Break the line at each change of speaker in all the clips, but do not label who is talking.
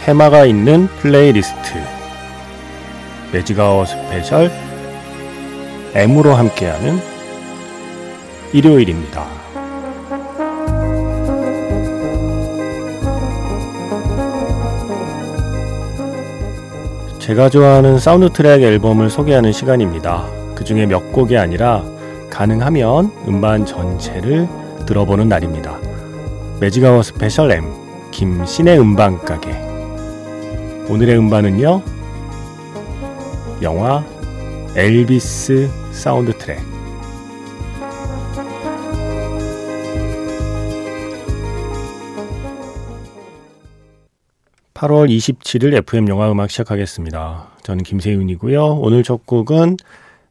테마가 있는 플레이리스트 Magic Hour Special M으로 함께하는 일요일입니다. 제가 좋아하는 사운드 트랙 앨범을 소개하는 시간입니다. 그 중에 몇 곡이 아니라 가능하면 음반 전체를 들어보는 날입니다. 매직아워 스페셜 M 김신의 음반 가게 오늘의 음반은요. 영화 엘비스 사운드 트랙 8월 27일 FM 영화 음악 시작하겠습니다. 저는 김세윤이고요. 오늘 첫 곡은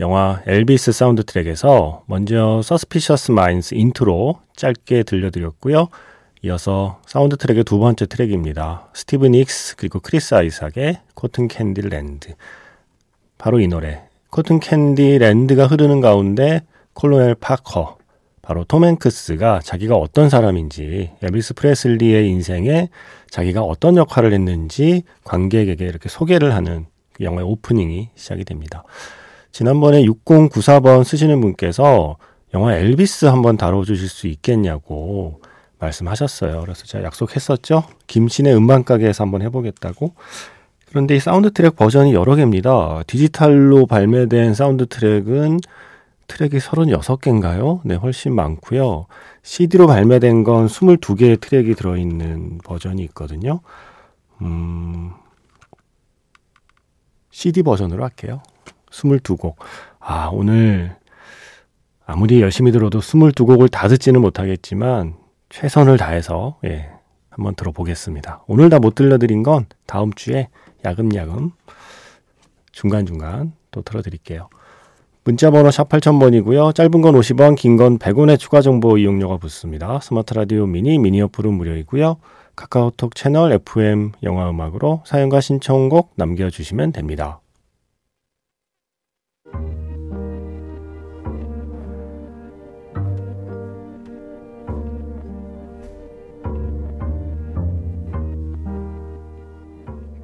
영화 엘비스 사운드 트랙에서 먼저 Suspicious Minds intro 짧게 들려드렸고요. 이어서 사운드 트랙의 두 번째 트랙입니다. 스티비 닉스 그리고 크리스 아이삭의 Cotton Candy Land. 바로 이 노래. Cotton Candy Land가 흐르는 가운데 Colonel 파커 바로 톰 행크스가 자기가 어떤 사람인지 엘비스 프레슬리의 인생에 자기가 어떤 역할을 했는지 관객에게 이렇게 소개를 하는 그 영화의 오프닝이 시작이 됩니다. 지난번에 6094번 쓰시는 분께서 영화 엘비스 한번 다뤄주실 수 있겠냐고 말씀하셨어요. 그래서 제가 약속했었죠. 김세윤의 음반 가게에서 한번 해보겠다고. 그런데 이 사운드 트랙 버전이 여러 개입니다. 디지털로 발매된 사운드 트랙은 트랙이 36개인가요? 네, 훨씬 많고요. CD로 발매된 건 22개의 트랙이 들어있는 버전이 있거든요. 음, CD 버전으로 할게요. 22곡. 아, 오늘 아무리 열심히 들어도 22곡을 다 듣지는 못하겠지만 최선을 다해서 예, 한번 들어보겠습니다. 오늘 다 못 들려드린 건 다음 주에 야금야금 중간중간 또 들어드릴게요. 문자번호 샵 8000번이고요. 짧은 건 50원, 긴 건 100원의 추가 정보 이용료가 붙습니다. 스마트 라디오 미니, 미니 어플은 무료이고요. 카카오톡 채널 FM 영화음악으로 사연과 신청곡 남겨주시면 됩니다.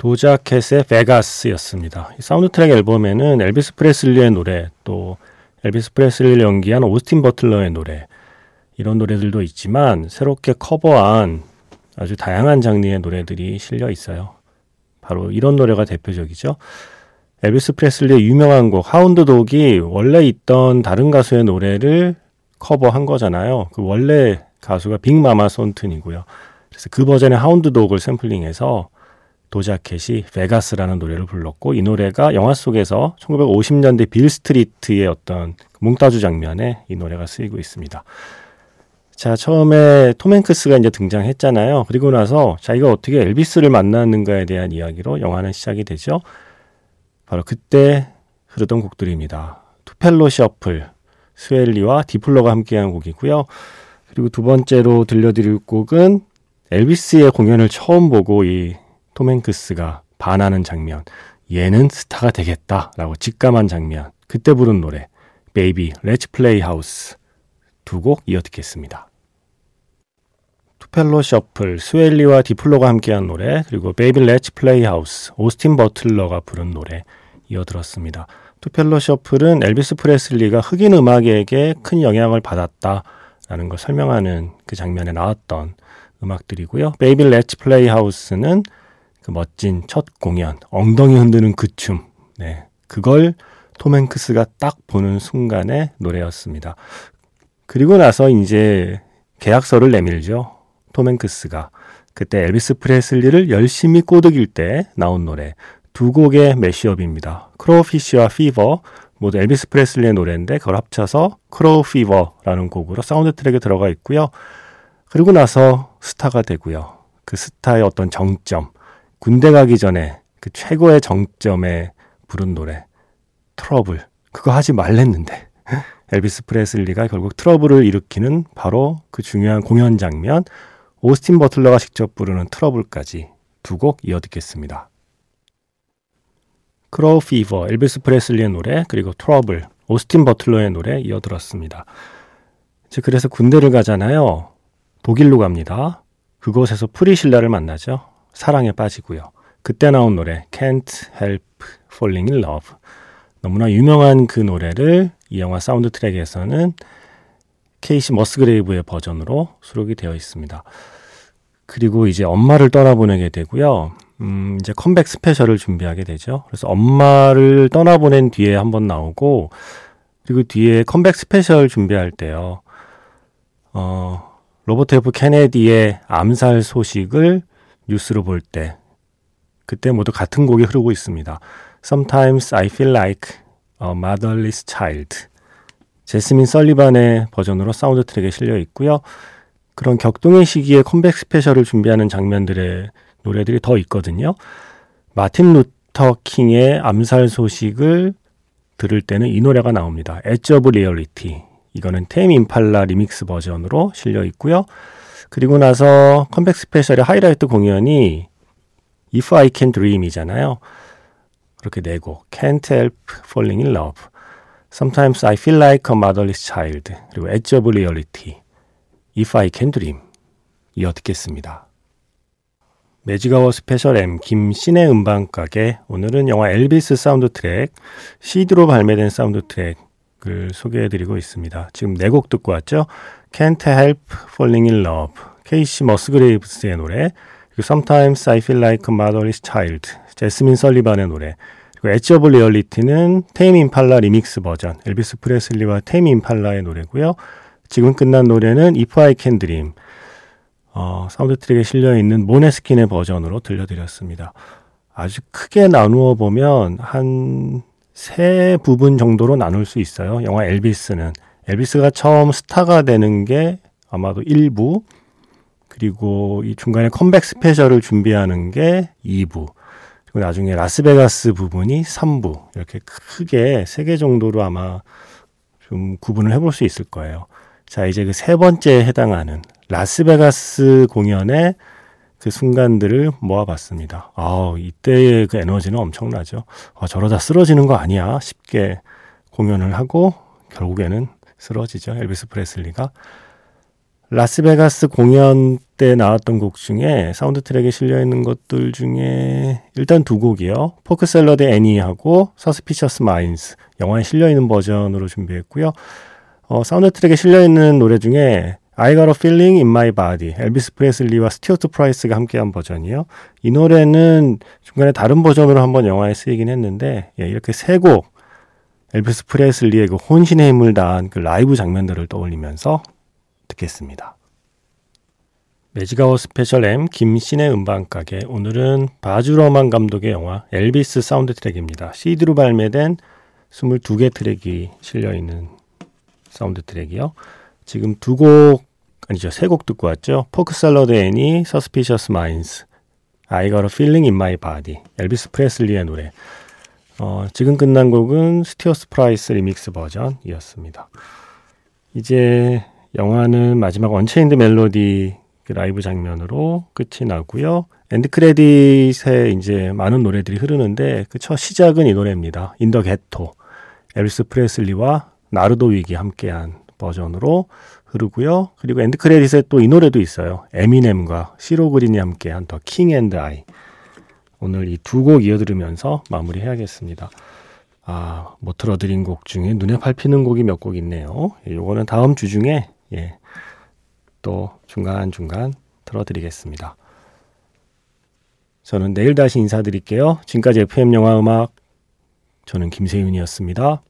도자 캣의 Vegas였습니다. 사운드 트랙 앨범에는 엘비스 프레슬리의 노래, 또 엘비스 프레슬리를 연기한 오스틴 버틀러의 노래, 이런 노래들도 있지만 새롭게 커버한 아주 다양한 장르의 노래들이 실려 있어요. 바로 이런 노래가 대표적이죠. 엘비스 프레슬리의 유명한 곡 Hound Dog이 원래 있던 다른 가수의 노래를 커버한 거잖아요. 그 원래 가수가 빅마마 손튼이고요. 그래서 그 버전의 Hound Dog을 샘플링해서 도자 캣이 Vegas라는 노래를 불렀고 이 노래가 영화 속에서 1950년대 빌 스트리트의 어떤 몽타주 장면에 이 노래가 쓰이고 있습니다. 자, 처음에 톰 행크스가 이제 등장했잖아요. 그리고 나서 자기가 어떻게 엘비스를 만났는가에 대한 이야기로 영화는 시작이 되죠. 바로 그때 흐르던 곡들입니다. Tupelo Shuffle, 스웨이 리와 디플로가 함께한 곡이고요. 그리고 두 번째로 들려드릴 곡은 엘비스의 공연을 처음 보고 이 톰 행크스가 반하는 장면, 얘는 스타가 되겠다라고 직감한 장면, 그때 부른 노래, Baby, Let's Play House 두 곡 이어 듣겠습니다. Tupelo Shuffle, 스웨이 리와 디플로가 함께한 노래, 그리고 Baby Let's Play House, 오스틴 버틀러가 부른 노래 이어 들었습니다. Tupelo Shuffle은 엘비스 프레슬리가 흑인 음악에게 큰 영향을 받았다라는 걸 설명하는 그 장면에 나왔던 음악들이고요. Baby Let's Play House는 그그 멋진 첫 공연, 엉덩이 흔드는 그 춤, 네, 그걸 톰 행크스가 딱 보는 순간의 노래였습니다. 그리고 나서 이제 계약서를 내밀죠. 톰 행크스가. 그때 엘비스 프레슬리를 열심히 꼬드길 때 나온 노래 두 곡의 mashup입니다. Crawfish와 Fever 모두 엘비스 프레슬리의 노래인데 그걸 합쳐서 Craw Fever라는 곡으로 사운드 트랙에 들어가 있고요. 그리고 나서 스타가 되고요. 그 스타의 어떤 정점, 군대 가기 전에 그 최고의 정점에 부른 노래 트러블 그거 하지 말랬는데 엘비스 프레슬리가 결국 트러블을 일으키는 바로 그 중요한 공연 장면 오스틴 버틀러가 직접 부르는 Trouble까지 두 곡 이어 듣겠습니다. Craw Fever, 엘비스 프레슬리의 노래, 그리고 트러블, 오스틴 버틀러의 노래 이어 들었습니다. 그래서 군대를 가잖아요. 독일로 갑니다. 그곳에서 프리실라를 만나죠. 사랑에 빠지고요. 그때 나온 노래 Can't Help Falling in Love 너무나 유명한 그 노래를 이 영화 사운드 트랙에서는 케이시 머스그레이브의 버전으로 수록이 되어 있습니다. 그리고 이제 엄마를 떠나보내게 되고요. 음, 이제 Comeback Special을 준비하게 되죠. 그래서 엄마를 떠나보낸 뒤에 한번 나오고, 그리고 뒤에 Comeback Special 준비할 때요. 어, 로버트 F 케네디의 암살 소식을 뉴스로 볼 때, 그때 모두 같은 곡이 흐르고 있습니다. Sometimes I feel like a motherless child. 제스민 설리반의 버전으로 사운드 트랙에 실려 있고요. 그런 격동의 시기에 Comeback Special을 준비하는 장면들의 노래들이 더 있거든요. 마틴 루터 킹의 암살 소식을 들을 때는 이 노래가 나옵니다. Edge of Reality. 이거는 테임 임팔라 리믹스 버전으로 실려 있고요. 그리고 나서 Comeback Special의 하이라이트 공연이 If I Can Dream이잖아요. 그렇게 네 곡 Can't Help Falling in Love, Sometimes I Feel Like a Motherless Child, 그리고 Edge of Reality, If I Can Dream 이어 듣겠습니다. 매직아워 스페셜 M 김신의 음반가게 오늘은 영화 엘비스 사운드 트랙 CD로 발매된 사운드 트랙 을 소개해드리고 있습니다. 지금 네 곡 듣고 왔죠. Can't Help Falling in Love, 케이시 머스그레이브스의 노래, 그리고 Sometimes I Feel Like a Motherless Child, 제스민 설리반의 노래, 그리고 Edge of Reality는 테임 임팔라 리믹스 버전, 엘비스 프레슬리와 테임 임팔라의 노래고요. 지금 끝난 노래는 If I Can Dream, 어, 사운드 트랙에 실려 있는 모네스킨의 버전으로 들려드렸습니다. 아주 크게 나누어 보면 한 세 부분 정도로 나눌 수 있어요. 영화 엘비스는 엘비스가 처음 스타가 되는 게 아마도 1부 그리고 이 중간에 Comeback Special을 준비하는 게 2부 그리고 나중에 라스베가스 부분이 3부 이렇게 크게 세 개 정도로 아마 좀 구분을 해볼 수 있을 거예요. 자 이제 그 세 번째에 해당하는 라스베가스 공연의 그 순간들을 모아봤습니다. 아, 이때의 그 에너지는 엄청나죠. 아, 저러다 쓰러지는 거 아니야. 싶게 공연을 하고 결국에는 쓰러지죠. 엘비스 프레슬리가. 라스베가스 공연 때 나왔던 곡 중에 사운드 트랙에 실려 있는 것들 중에 일단 두 곡이요. Polk Salad Annie하고 Suspicious Minds 영화에 실려 있는 버전으로 준비했고요. 어, 사운드 트랙에 실려 있는 노래 중에 I Got a Feeling in My Body, 엘비스 프레슬리와 스튜어트 프라이스가 함께한 버전이요. 이 노래는 중간에 다른 버전으로 한번 영화에 쓰이긴 했는데 예, 이렇게 세 곡 엘비스 프레슬리의 그 혼신의 힘을 다한 그 라이브 장면들을 떠올리면서 듣겠습니다. 매지가워 스페셜 M 김신의 음반가게 오늘은 바즈 루어만 감독의 영화 엘비스 사운드 트랙입니다. CD로 발매된 22개 트랙이 실려있는 사운드 트랙이요. 지금 두 곡 아니죠. 세 곡 듣고 왔죠. Polk Salad Annie, Suspicious Minds, I Got a Feeling in My Body, 엘비스 프레슬리의 노래. 어, 지금 끝난 곡은 스튜어트 프라이스 리믹스 버전이었습니다. 이제 영화는 마지막 Unchained Melody 그 라이브 장면으로 끝이 나고요. end credit에 이제 많은 노래들이 흐르는데 그 첫 시작은 이 노래입니다. In the Ghetto. 엘비스 프레슬리와 나르도 윅이 함께한 버전으로 흐르고요. 그리고 end credit에 또 이 노래도 있어요. 에미넴과 시로 그린이 함께한 The King and I. 오늘 이 두 곡 이어 들으면서 마무리해야겠습니다. 아, 못 틀어드린 곡 중에 눈에 밟히는 곡이 몇 곡 있네요. 예, 요거는 다음 주 중에 예, 또 중간중간 틀어드리겠습니다. 저는 내일 다시 인사드릴게요. 지금까지 FM 영화 음악 저는 김세윤이었습니다.